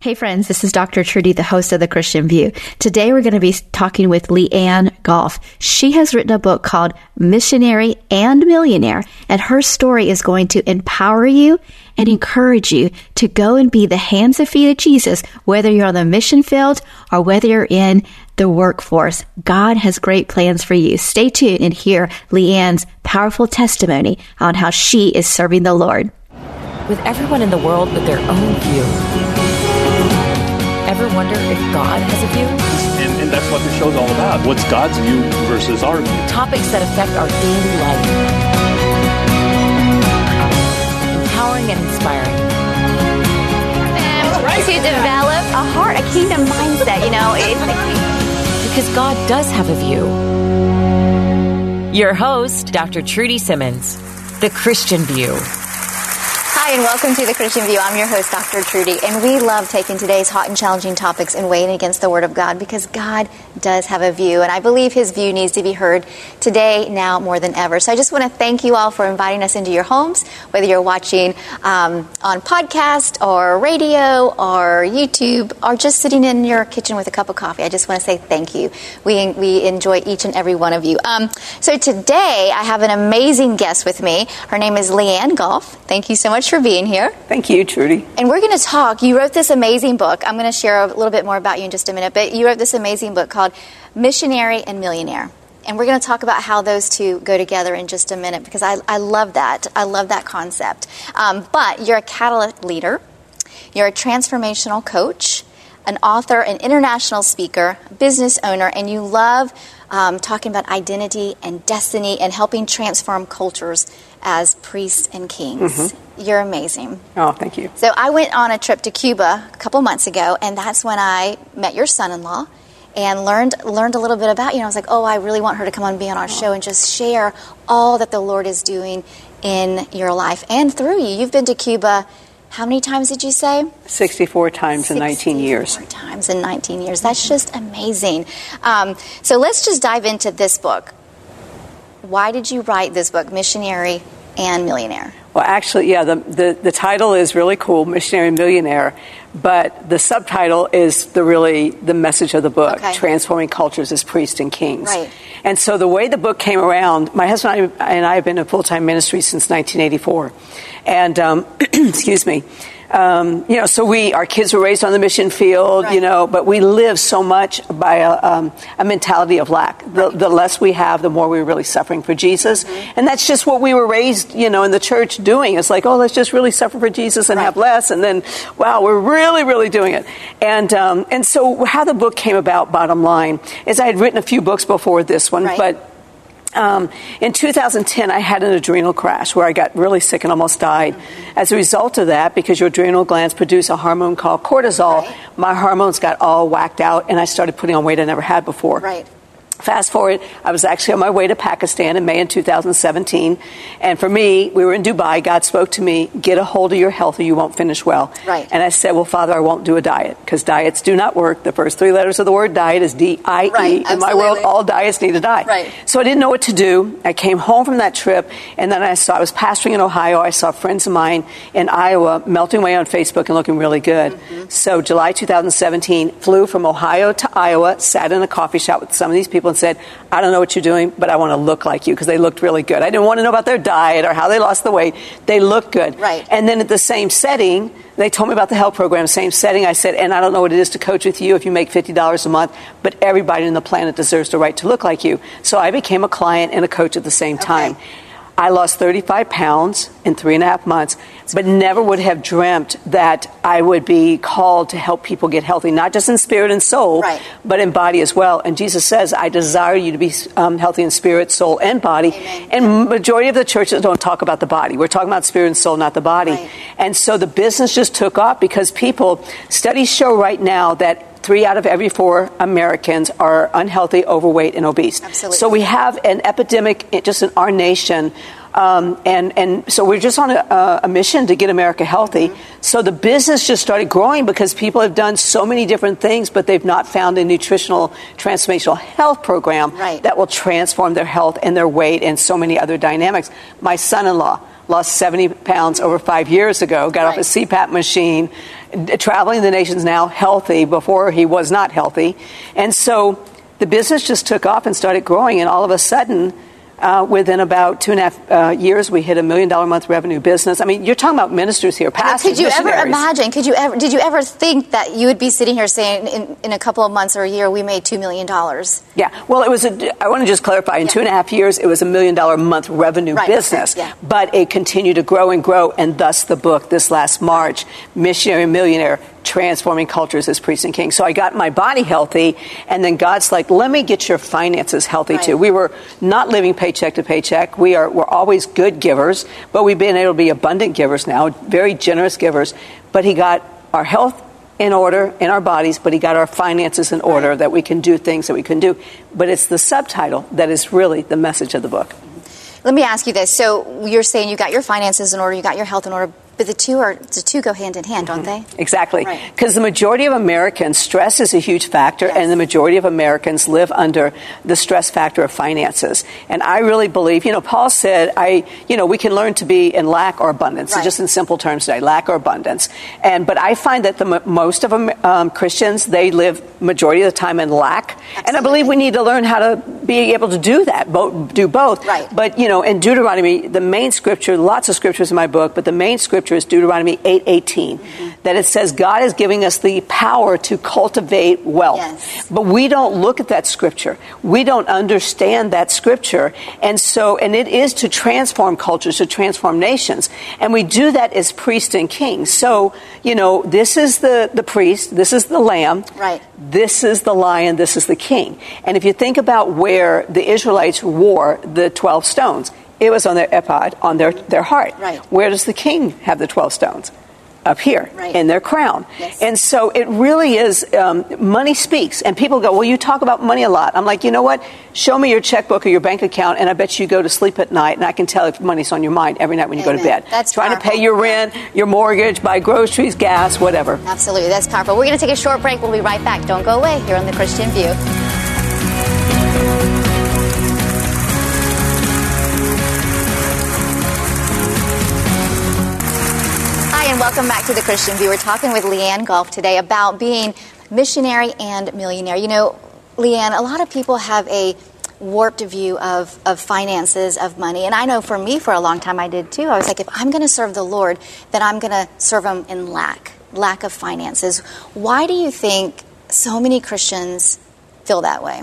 Hey friends, this is Dr. Trudy, the host of The Christian View. Today we're going to be talking with Leanne Goff. She has written a book called Missionary and Millionaire, and her story is going to empower you and encourage you to go and be the hands and feet of Jesus, whether you're on the mission field or whether you're in the workforce. God has great plans for you. Stay tuned and hear Leanne's powerful testimony on how she is serving the Lord. With everyone in the world with their own view Ever wonder if God has a view? And, and that's what the show's all about. What's God's view versus our view? Topics that affect our daily life. Empowering and inspiring. To develop a heart, a kingdom mindset, you know. because God does have a view. Your host, Dr. Trudy Simmons, The Christian View. Hi, and welcome to the Christian View. I'm your host, Dr. Trudy, and we love taking today's hot and challenging topics and weighing against the Word of God because God does have a view, and I believe His view needs to be heard today, now more than ever. So I just want to thank you all for inviting us into your homes, whether you're watching um, on podcast or radio or YouTube or just sitting in your kitchen with a cup of coffee. I just want to say thank you. We, we enjoy each and every one of you. Um, so today I have an amazing guest with me. Her name is Leanne Goff. Thank you so much for for being here. Thank you, Trudy. And we're going to talk. You wrote this amazing book. I'm going to share a little bit more about you in just a minute, but you wrote this amazing book called Missionary and Millionaire. And we're going to talk about how those two go together in just a minute because I, I love that. I love that concept. Um, but you're a catalyst leader, you're a transformational coach, an author, an international speaker, business owner, and you love um, talking about identity and destiny and helping transform cultures as priests and kings. Mm-hmm. You're amazing. Oh, thank you. So I went on a trip to Cuba a couple months ago, and that's when I met your son-in-law and learned learned a little bit about you. Know, I was like, oh, I really want her to come on and be on our show and just share all that the Lord is doing in your life and through you. You've been to Cuba how many times did you say? 64 times in 19 years. times in 19 years. That's just amazing. Um, so let's just dive into this book. Why did you write this book, Missionary and Millionaire? Well, actually, yeah, the, the, the title is really cool, Missionary Millionaire, but the subtitle is the really the message of the book, okay. Transforming Cultures as Priests and Kings. Right. And so the way the book came around, my husband and I have been in full-time ministry since 1984. And, um, excuse me, um, you know, so we, our kids were raised on the mission field, right. you know, but we live so much by a, um, a mentality of lack. The, right. the, less we have, the more we're really suffering for Jesus. Mm-hmm. And that's just what we were raised, you know, in the church doing. It's like, oh, let's just really suffer for Jesus and right. have less. And then, wow, we're really, really doing it. And, um, and so how the book came about, bottom line, is I had written a few books before this one, but um, in 2010, I had an adrenal crash where I got really sick and almost died. As a result of that, because your adrenal glands produce a hormone called cortisol, right. my hormones got all whacked out and I started putting on weight I never had before. Right. Fast forward, I was actually on my way to Pakistan in May in 2017. And for me, we were in Dubai. God spoke to me, get a hold of your health or you won't finish well. Right. And I said, well, Father, I won't do a diet because diets do not work. The first three letters of the word diet is D-I-E. Right, in my world, all diets need to die. Right. So I didn't know what to do. I came home from that trip and then I saw, I was pastoring in Ohio. I saw friends of mine in Iowa melting away on Facebook and looking really good. Mm-hmm. So July 2017, flew from Ohio to Iowa, sat in a coffee shop with some of these people people and said, I don't know what you're doing, but I want to look like you because they looked really good. I didn't want to know about their diet or how they lost the weight. They looked good. Right. And then at the same setting, they told me about the health program, same setting. I said, and I don't know what it is to coach with you if you make $50 a month, but everybody on the planet deserves the right to look like you. So I became a client and a coach at the same time. I lost 35 pounds in three and a half months, but never would have dreamt that I would be called to help people get healthy, not just in spirit and soul, Right. but in body as well. And Jesus says, I desire you to be um, healthy in spirit, soul, and body. Amen. And majority of the churches don't talk about the body. We're talking about spirit and soul, not the body. Right. And so the business just took off because people, studies show right now that three out of every four Americans are unhealthy, overweight, and obese. Absolutely. So we have an epidemic just in our nation. Um, and, and so we're just on a, a mission to get America healthy. Mm-hmm. So the business just started growing because people have done so many different things, but they've not found a nutritional transformational health program Right. that will transform their health and their weight and so many other dynamics. My son-in-law lost 70 pounds over five years ago, got off a CPAP machine, traveling the nation's now healthy before he was not healthy. And so the business just took off and started growing, and all of a sudden, uh, within about two and a half uh, years, we hit a million dollar month revenue business. I mean, you're talking about ministers here, pastors, could you ever imagine? Could you ever? Did you ever think that you would be sitting here saying, in, in a couple of months or a year, we made two million dollars? Yeah, well, it was. A, I want to just clarify. In Yeah. two and a half years, it was a million dollar month revenue Right, business, yeah. but it continued to grow and grow, and thus the book this last March, Missionary Millionaire: Transforming Cultures as Priest and King. So I got my body healthy, and then God's like, "Let me get your finances healthy Right. too." We were not living paycheck to paycheck. We are. We're always good givers, but we've been able to be abundant givers now, very generous givers. But He got our health in order in our bodies, but he got our finances in order that we can do things that we can do. But it's the subtitle that is really the message of the book. Let me ask you this. So you're saying you got your finances in order, you got your health in order, but the two are the two go hand in hand, don't they? Exactly. Right. Because the majority of Americans, stress is a huge factor, Yes. and the majority of Americans live under the stress factor of finances. And I really believe, you know, Paul said, I, you know, we can learn to be in lack or abundance, Right. just in simple terms today, lack or abundance. And, but I find that the most of um, Christians, they live majority of the time in lack. And I believe we need to learn how to be able to do that, both, do both. Right. But, you know, in Deuteronomy, the main scripture, lots of scriptures in my book, but the main scripture is Deuteronomy 8:18, that it says God is giving us the power to cultivate wealth. Yes. But we don't look at that scripture. We don't understand that scripture. And so, and it is to transform cultures, to transform nations. And we do that as priests and kings. So, you know, this is the, the priest, this is the lamb. Right. This is the lion, this is the king. And if you think about where the Israelites wore the 12 stones, it was on their ephod, on their, their heart. Right. Where does the king have the 12 stones? Up here, Right. in their crown. Yes. And so it really is, um, money speaks. And people go, well, you talk about money a lot. I'm like, you know what? Show me your checkbook or your bank account, and I bet you go to sleep at night, and I can tell if money's on your mind every night when you go to bed. That's Trying to pay your rent, your mortgage, buy groceries, gas, whatever. Absolutely, that's powerful. We're going to take a short break. We'll be right back. Don't go away here on the Christian View. Welcome back to the Christian View. We're talking with Leanne Goff today about being missionary and millionaire. You know, Leanne, a lot of people have a warped view of, of finances, of money. And I know for me, for a long time, I did too. I was like, if I'm going to serve the Lord, then I'm going to serve Him in lack, lack of finances. Why do you think so many Christians feel that way?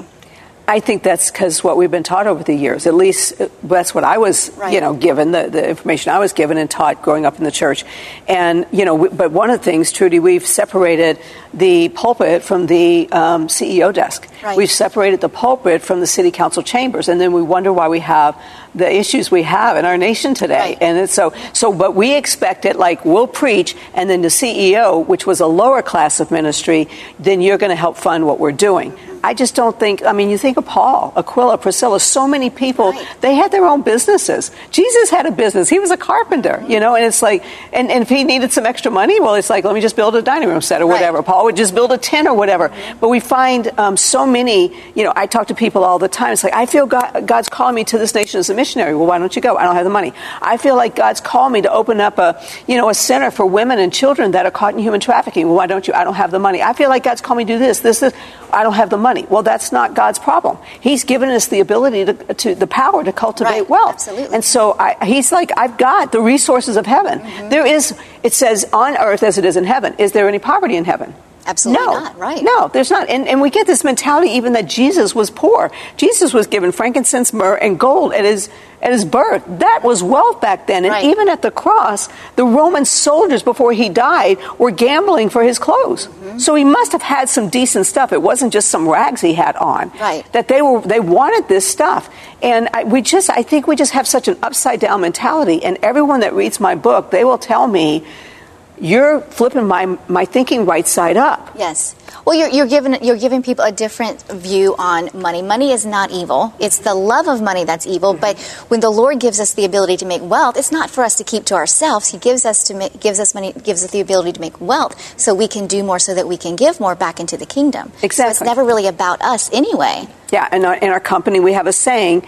I think that's because what we've been taught over the years. At least uh, that's what I was, Right. you know, given the, the information I was given and taught growing up in the church. And you know, but one of the things, Trudy, we've separated the pulpit from the um, CEO desk. Right. We've separated the pulpit from the city council chambers, and then we wonder why we have the issues we have in our nation today. Right. And it's so, so, but we expect it like we'll preach, and then the CEO, which was a lower class of ministry, then you're going to help fund what we're doing. I just don't think, I mean, you think of Paul, Aquila, Priscilla, so many people, Right. they had their own businesses. Jesus had a business. He was a carpenter, you know, and it's like, and, and if he needed some extra money, well, it's like, let me just build a dining room set or Right. whatever. Paul would just build a tent or whatever. But we find um, so many, you know, I talk to people all the time. It's like, I feel God, God's calling me to this nation as a missionary. Well, why don't you go? I don't have the money. I feel like God's called me to open up a, you know, a center for women and children that are caught in human trafficking. Well, why don't you? I don't have the money. I feel like God's called me to do this, this, this. I don't have the money. Well, that's not God's problem. He's given us the ability to, to the power to cultivate Right. wealth. Absolutely. And so I, he's like, I've got the resources of heaven. Mm-hmm. There is, it says, on earth as it is in heaven. Is there any poverty in heaven? Absolutely no, not, right. No, there's not. And, and we get this mentality even that Jesus was poor. Jesus was given frankincense, myrrh, and gold at his at his birth. That was wealth back then. And Right. even at the cross, the Roman soldiers before he died were gambling for his clothes. Mm-hmm. So he must have had some decent stuff. It wasn't just some rags he had on. Right. That they were they wanted this stuff. And I, we just I think we just have such an upside down mentality. And everyone that reads my book, they will tell me you're flipping my my thinking right side up. Yes. Well, you're, you're giving you're giving people a different view on money. Money is not evil. It's the love of money that's evil. Mm-hmm. But when the Lord gives us the ability to make wealth, it's not for us to keep to ourselves. He gives us to make, gives us money, gives us the ability to make wealth, so we can do more, so that we can give more back into the kingdom. So it's never really about us anyway. Yeah, in our, in our company, we have a saying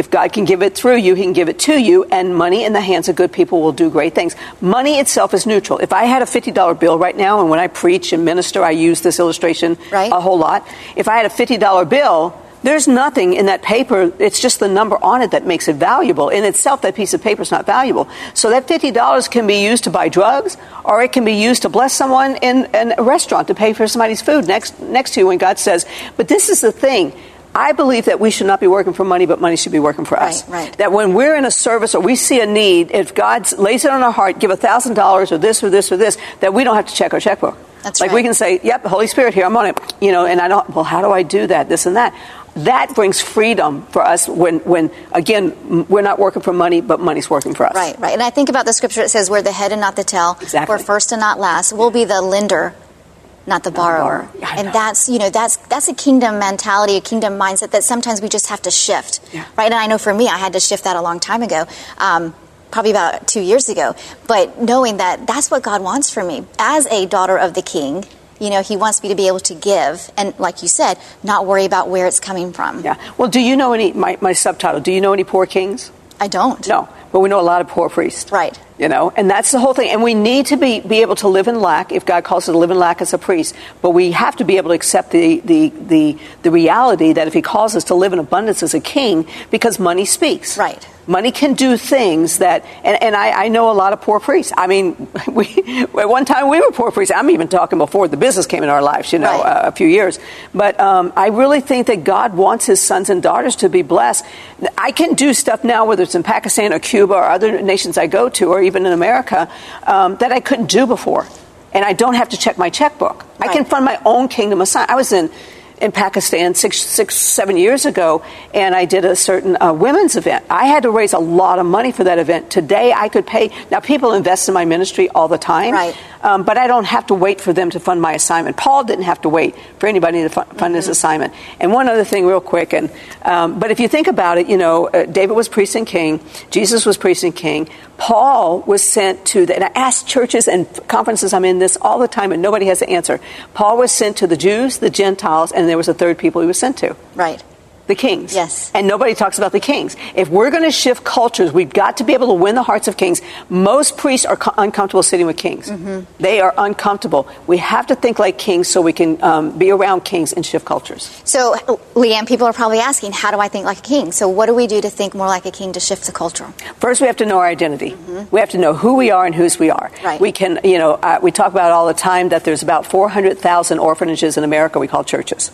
if God can give it through you, He can give it to you, and money in the hands of good people will do great things. Money itself is neutral. If I had a $50 bill right now, and when I preach and minister, I use this illustration Right. a whole lot. If I had a $50 bill, there's nothing in that paper. It's just the number on it that makes it valuable. In itself, that piece of paper is not valuable. So that $50 can be used to buy drugs, or it can be used to bless someone in, in a restaurant to pay for somebody's food next, next to you when God says, but this is the thing. I believe that we should not be working for money, but money should be working for us. Right, right. That when we're in a service or we see a need, if God lays it on our heart, give a thousand dollars or this or this or this, that we don't have to check our checkbook. That's like right. we can say, "Yep, Holy Spirit, here I'm on it," you know. And I don't. Well, how do I do that? This and that. That brings freedom for us when, when again, we're not working for money, but money's working for us. Right, right. And I think about the scripture that says, "We're the head and not the tail. Exactly. We're first and not last. We'll be the lender." Not the borrower. Yeah, and that's you know that's that's a kingdom mentality, a kingdom mindset that sometimes we just have to shift, Yeah. right? And I know for me, I had to shift that a long time ago, um, probably about two years ago. But knowing that that's what God wants for me as a daughter of the King, you know, He wants me to be able to give, and like you said, not worry about where it's coming from. Yeah. Well, do you know any? My, my subtitle. Do you know any poor kings? I don't. No, but we know a lot of poor priests. Right. You know, and that's the whole thing. And we need to be, be able to live in lack if God calls us to live in lack as a priest. But we have to be able to accept the, the, the, the reality that if He calls us to live in abundance as a king, because money speaks. Right. Money can do things that, and, and I, I know a lot of poor priests. I mean, we, at one time we were poor priests. I'm even talking before the business came in our lives, you know, Right. uh, a few years. But um, I really think that God wants his sons and daughters to be blessed. I can do stuff now, whether it's in Pakistan or Cuba or other nations I go to, or even in America, um, that I couldn't do before. And I don't have to check my checkbook. I can fund my own kingdom assignment. I was in in Pakistan six, six, seven years ago, and I did a certain uh, women's event. I had to raise a lot of money for that event. Today, I could pay. Now, people invest in my ministry all the time, Right. Um, but I don't have to wait for them to fund my assignment. Paul didn't have to wait for anybody to fu- fund his assignment. And one other thing, real quick, and um, but if you think about it, you know, uh, David was priest and king, Jesus was priest and king. Paul was sent to the, and I ask churches and conferences I'm in this all the time, and nobody has the answer. Paul was sent to the Jews, the Gentiles, and there was a third people he was sent to Right. The kings. Yes. And nobody talks about the kings. If we're going to shift cultures, we've got to be able to win the hearts of kings. Most priests are co- uncomfortable sitting with kings. Mm-hmm. They are uncomfortable. We have to think like kings so we can um, be around kings and shift cultures. So, Leanne, people are probably asking, how do I think like a king? So, what do we do to think more like a king to shift the culture? First, we have to know our identity. We have to know who we are and whose we are. Mm-hmm. Right. We can, you know, uh, we talk about all the time that there's about 400,000 orphanages in America we call churches.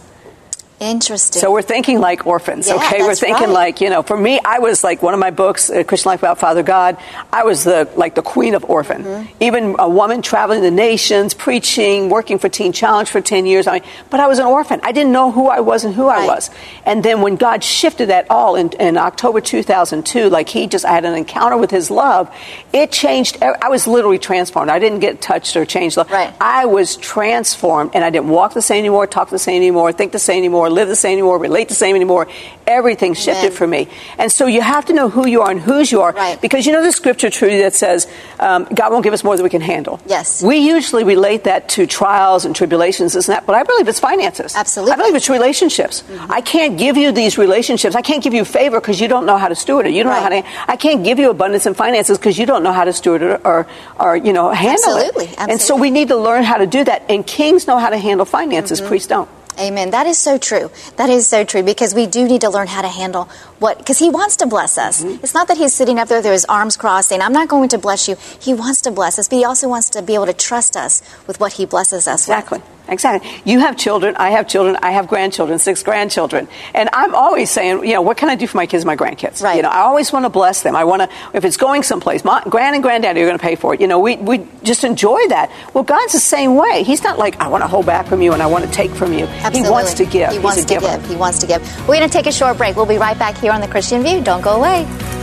Interesting. So we're thinking like orphans, Yeah, okay? We're thinking right. like, you know, for me, I was like one of my books, uh, Christian Life Without Father God, I was the like the queen of orphan. Mm-hmm. Even a woman traveling the nations, preaching, working for Teen Challenge for 10 years. I mean, but I was an orphan. I didn't know who I was and who I was. And then when God shifted that all in, in October 2002, like he just, I had an encounter with his love, it changed. I was literally transformed. I didn't get touched or changed. Right. I was transformed and I didn't walk the same anymore, talk the same anymore, think the same anymore, live the same anymore, relate the same anymore. Everything shifted Amen. for me. And so you have to know who you are and whose you are. Right. Because you know the scripture, Trudy, that says um, God won't give us more than we can handle. Yes. We usually relate that to trials and tribulations, isn't that, but I believe it's finances. Absolutely. I believe it's relationships. I can't give you these relationships. I can't give you favor because you don't know how to steward it. You don't know how to. I can't give you abundance and finances because you don't know how to steward it or, or you know, handle Absolutely, it. And so we need to learn how to do that. And kings know how to handle finances. Mm-hmm. Priests don't. Amen. That is so true. That is so true because we do need to learn how to handle what, because He wants to bless us. Mm-hmm. It's not that He's sitting up there with His arms crossed saying, I'm not going to bless you. He wants to bless us, but He also wants to be able to trust us with what He blesses us Exactly. with. Exactly. You have children, I have children, I have grandchildren, six grandchildren. And I'm always saying, you know, what can I do for my kids and my grandkids? Right. You know, I always want to bless them. I want to, if it's going someplace, my grand and granddaddy are going to pay for it. You know, we, we just enjoy that. Well, God's the same way. He's not like, I want to hold back from you and I want to take from you. Absolutely. He wants to give. He wants to giver. give. He wants to give. We're going to take a short break. We'll be right back here on the Christian View. Don't go away.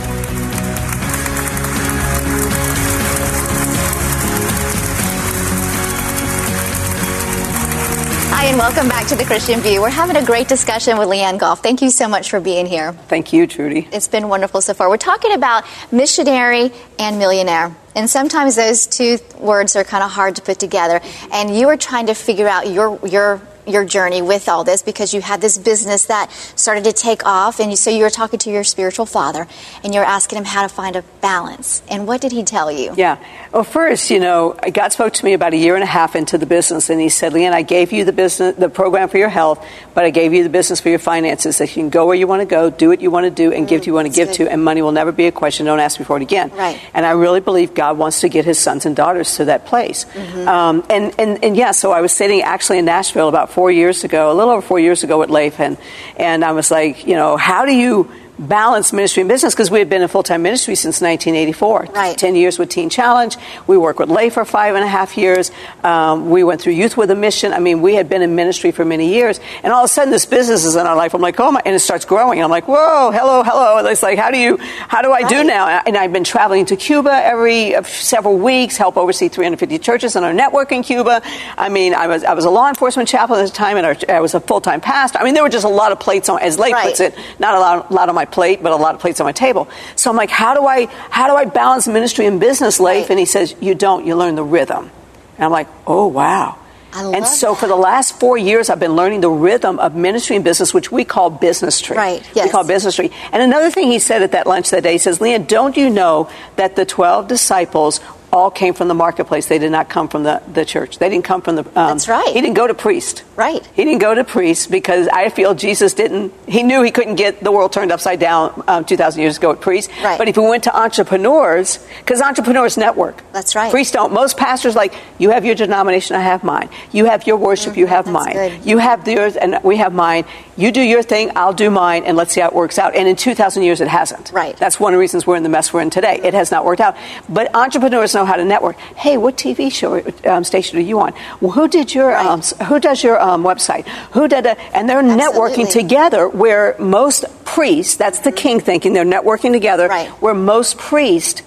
And welcome back to the Christian View. We're having a great discussion with Leanne Goff. Thank you so much for being here. Thank you, Trudy. It's been wonderful so far. We're talking about missionary and millionaire. And sometimes those two words are kind of hard to put together. And you were trying to figure out your your your journey with all this because you had this business that started to take off and you, so you were talking to your spiritual father and you were asking him how to find a balance. And what did he tell you? Yeah. Well, first, you know, God spoke to me about a year and a half into the business, and He said, "Leanne, I gave you the business, the program for your health, but I gave you the business for your finances. That you can go where you want to go, do what you want to do, and give to you want to give Mm, good. to, and money will never be a question. Don't ask me for it again." Right. And I really believe God wants to get His sons and daughters to that place. Mm-hmm. Um, and, and and yeah, so I was sitting actually in Nashville about four years ago, a little over four years ago at and and I was like, you know, how do you balance ministry and business because we had been in full-time ministry since 1984 Right. 10 years with teen challenge. We worked with Leif for five and a half years. Um, we went through youth with a mission. I mean we had been in ministry for many years. And all of a sudden this business is in our life. I'm like oh my and it starts growing. I'm like whoa hello hello. And it's like how do you how do i do now? And i've been traveling to cuba every uh, several weeks help oversee 350 churches in our network in cuba. I mean i was i was a law enforcement chaplain at the time and our, i was a full-time pastor. I mean there were just a lot of plates on as Leif Right. puts it not a lot, a lot on my plate, but a lot of plates on my table. So I'm like, how do I how do I balance ministry and business, life? Right. And he says, you don't. You learn the rhythm. And I'm like, oh wow. And so that. for the last four years, I've been learning the rhythm of ministry and business, which we call businessry. Right, Yes. We call businessry. And another thing he said at that lunch that day, he says, Leah, don't you know that the 12 disciples all came from the marketplace. They did not come from the, the church. They didn't come from the. Um, That's right. He didn't go to priest. Right. He didn't go to priest because I feel Jesus didn't. He knew he couldn't get the world turned upside down um, 2,000 years ago at priest. Right. But if he went to entrepreneurs, because entrepreneurs network. That's right. Priests don't. Most pastors like you have your denomination, I have mine. You have your worship, you have Mm-hmm. that's mine. good. You have yours, and we have mine. You do your thing, I'll do mine, and let's see how it works out. And in 2,000 years, it hasn't. Right. That's one of the reasons we're in the mess we're in today. It has not worked out. But entrepreneurs know how to network. Hey, what TV show um, station are you on? Well, who did your Right. um, who does your um, website? Who did it? And they're networking together. Where most priests, that's the king thinking, they're networking together. Right. Where most priests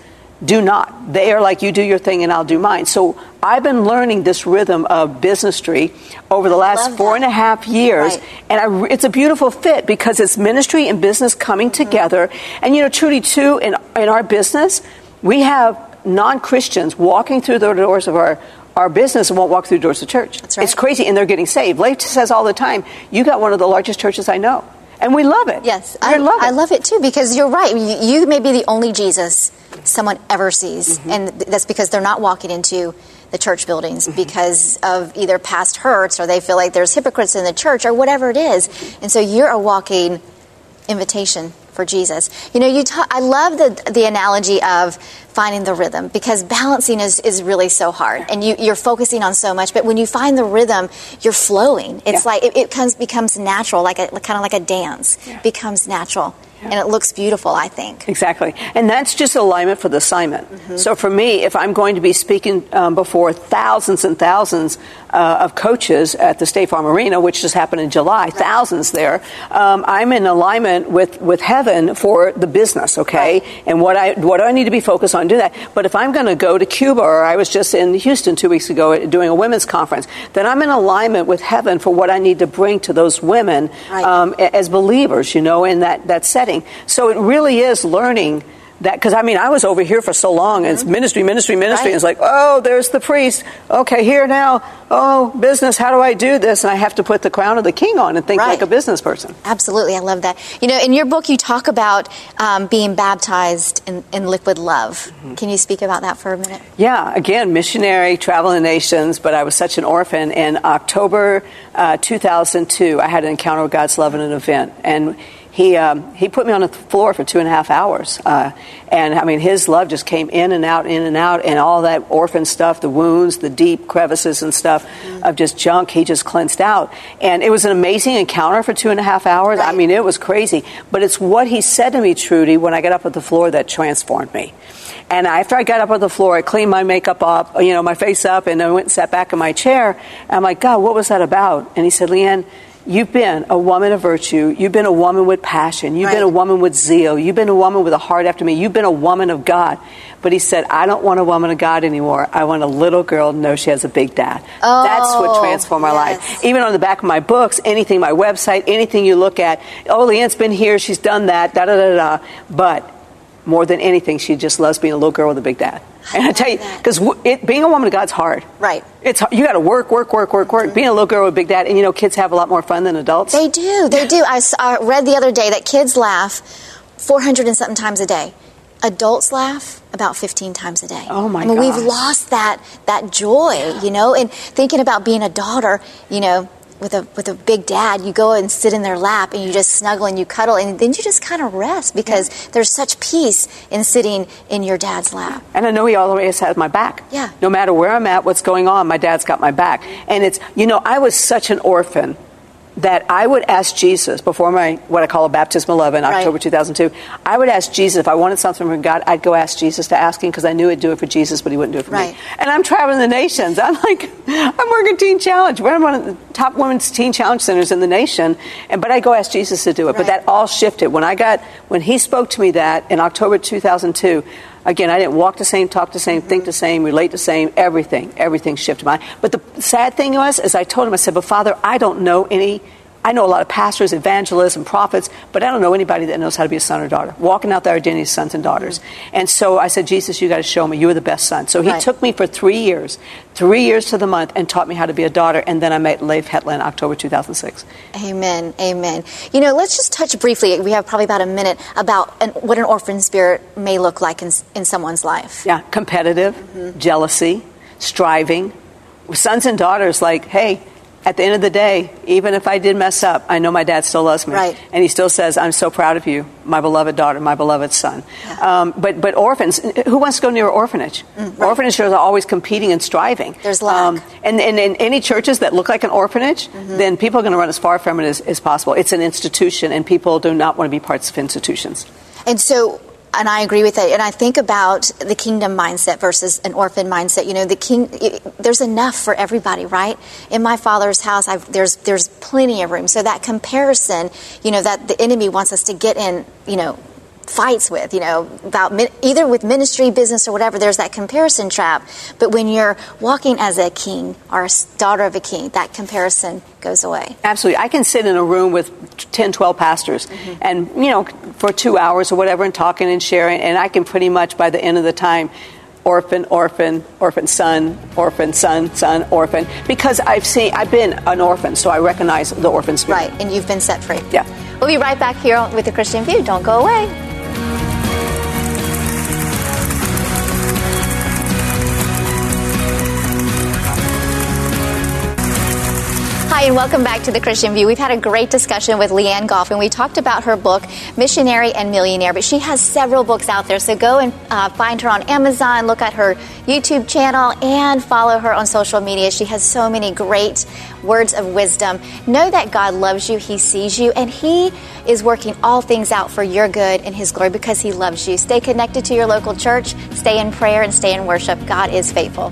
do not. They are like, you do your thing and I'll do mine. So I've been learning this rhythm of businessry over the last four that. and a half years. Right. And I, it's a beautiful fit because it's ministry and business coming Mm-hmm. together. And you know, truly, too, in, in our business, we have non Christians walking through the doors of our our business and won't walk through the doors of church. That's right. It's crazy, and they're getting saved. Leif says all the time, "You got one of the largest churches I know," and we love it. Yes, we I love it. I love it too because you're right. You, you may be the only Jesus someone ever sees, Mm-hmm. and that's because they're not walking into the church buildings Mm-hmm. because of either past hurts or they feel like there's hypocrites in the church or whatever it is. And so you're a walking invitation for Jesus. You know, you ta- I love the the analogy of finding the rhythm because balancing is, is really so hard and you, you're focusing on so much but when you find the rhythm you're flowing it's Yeah. like it, it comes becomes natural like a kind of like a dance becomes natural and it looks beautiful i think Exactly. And that's just alignment for the assignment. Mm-hmm. So for me, if I'm going to be speaking um, before thousands and thousands uh, of coaches at the State Farm Arena, which just happened in July, thousands there, um, I'm in alignment with, with heaven for the business, okay? Right. And what I, what do I need to be focused on do that. But if I'm going to go to Cuba, or I was just in Houston two weeks ago doing a women's conference, then I'm in alignment with heaven for what I need to bring to those women Right. um, as believers, you know, in that, that setting. So it really is learning that, because I mean, I was over here for so long, and it's ministry, ministry, ministry. Mm-hmm. Right. And it's like, oh, there's the priest. Okay, here now. Oh, business, how do I do this? And I have to put the crown of the king on and think Right. like a business person. absolutely i love that you know in your book you talk about um, being baptized in, in liquid love can you speak about that for a minute Yeah, again, missionary, traveling the nations, but I was such an orphan. In October uh, 2002, I had an encounter with God's love in an event. And he um, he put me on the floor for two and a half hours, uh, and I mean his love just came in and out, in and out, and all that orphan stuff, the wounds, the deep crevices and stuff mm-hmm. of just junk. He just cleansed out, and it was an amazing encounter for two and a half hours. Right. I mean, it was crazy, but it's what he said to me, Trudy, when I got up at the floor that transformed me. And after I got up on the floor, I cleaned my makeup up, you know, my face up, and I went and sat back in my chair. And I'm like, God, what was that about? And he said, Leanne You've been a woman of virtue. You've been a woman with passion. You've right. been a woman with zeal. You've been a woman with a heart after me. You've been a woman of God. But he said, I don't want a woman of God anymore. I want a little girl to know she has a big dad. Oh, That's what oh, transformed my yes. life. Even on the back of my books, anything, my website, anything you look at, oh, Leanne's been here, she's done that, da da da da. But more than anything, she just loves being a little girl with a big dad. And I, I tell you, because w- being a woman of God's hard. Right. It's you got to work, work, work, work, work. Mm-hmm. Being a little girl with a big dad, and you know, kids have a lot more fun than adults. They do. They do. I, I read the other day that kids laugh 400 and something times a day. Adults laugh about 15 times a day. Oh my I mean, gosh. we've lost that that joy, you know. And thinking about being a daughter, you know, with a with a big dad, you go and sit in their lap and you just snuggle and you cuddle and then you just kind of rest because yeah. there's such peace in sitting in your dad's lap. And I know he always has my back. Yeah. No matter where I'm at, what's going on, my dad's got my back. And it's you know, I was such an orphan that I would ask Jesus before my what I call a baptism of love in October right. 2002. I would ask Jesus if I wanted something from God. I'd go ask Jesus to ask him because I knew He'd do it for Jesus, but He wouldn't do it for right. me. And I'm traveling the nations. I'm like, I'm working Teen Challenge. We're one of the top women's teen challenge centers in the nation. And but I go ask Jesus to do it. Right. But that all shifted when I got when He spoke to me that in October 2002 again, I didn't walk the same, talk the same, think the same, relate the same, everything, everything shifted mine. But the sad thing was, as I told him, I said, but Father, I don't know any I know a lot of pastors, evangelists, and prophets, but I don't know anybody that knows how to be a son or daughter, walking out their identity as sons and daughters. And so I said, Jesus, you got to show me. You are the best son. So he right. took me for three years, three years to the month, and taught me how to be a daughter. And then I met Leif Hetland October 2006. Amen. Amen. You know, let's just touch briefly, we have probably about a minute, about an, what an orphan spirit may look like in, in someone's life. Yeah, competitive, mm-hmm. jealousy, striving. Sons and daughters, like, hey, at the end of the day, even if I did mess up, I know my dad still loves me. Right. And he still says, I'm so proud of you, my beloved daughter, my beloved son. Yeah. Um, but, but orphans, who wants to go near an orphanage? Mm, right. Orphanages are always competing and striving. There's lack. Um, and, and, in any churches that look like an orphanage, mm-hmm. then people are going to run as far from it as, as possible. It's an institution, and people do not want to be parts of institutions. And so, and I agree with that. And I think about the kingdom mindset versus an orphan mindset. You know, the king. there's enough for everybody, right? In my father's house, I've, there's there's plenty of room. So that comparison, you know, that the enemy wants us to get in, you know, fights with, you know, about either with ministry, business, or whatever. There's that comparison trap. But when you're walking as a king or a daughter of a king, that comparison goes away. Absolutely. I can sit in a room with 10, 12 pastors mm-hmm. and, you know, for two hours or whatever and talking and sharing, and I can pretty much, by the end of the time, orphan, orphan, orphan son, orphan son, son, orphan, because I've seen, I've been an orphan, so I recognize the orphan spirit. Right, and you've been set free. Yeah. We'll be right back here with the Christian View. Don't go away. And welcome back to the Christian View. We've had a great discussion with Leanne Goff, and we talked about her book, Missionary and Millionaire. But she has several books out there, so go and uh, find her on Amazon, look at her YouTube channel, and follow her on social media. She has so many great words of wisdom. Know that God loves you, He sees you, and He is working all things out for your good and His glory because He loves you. Stay connected to your local church, stay in prayer, and stay in worship. God is faithful.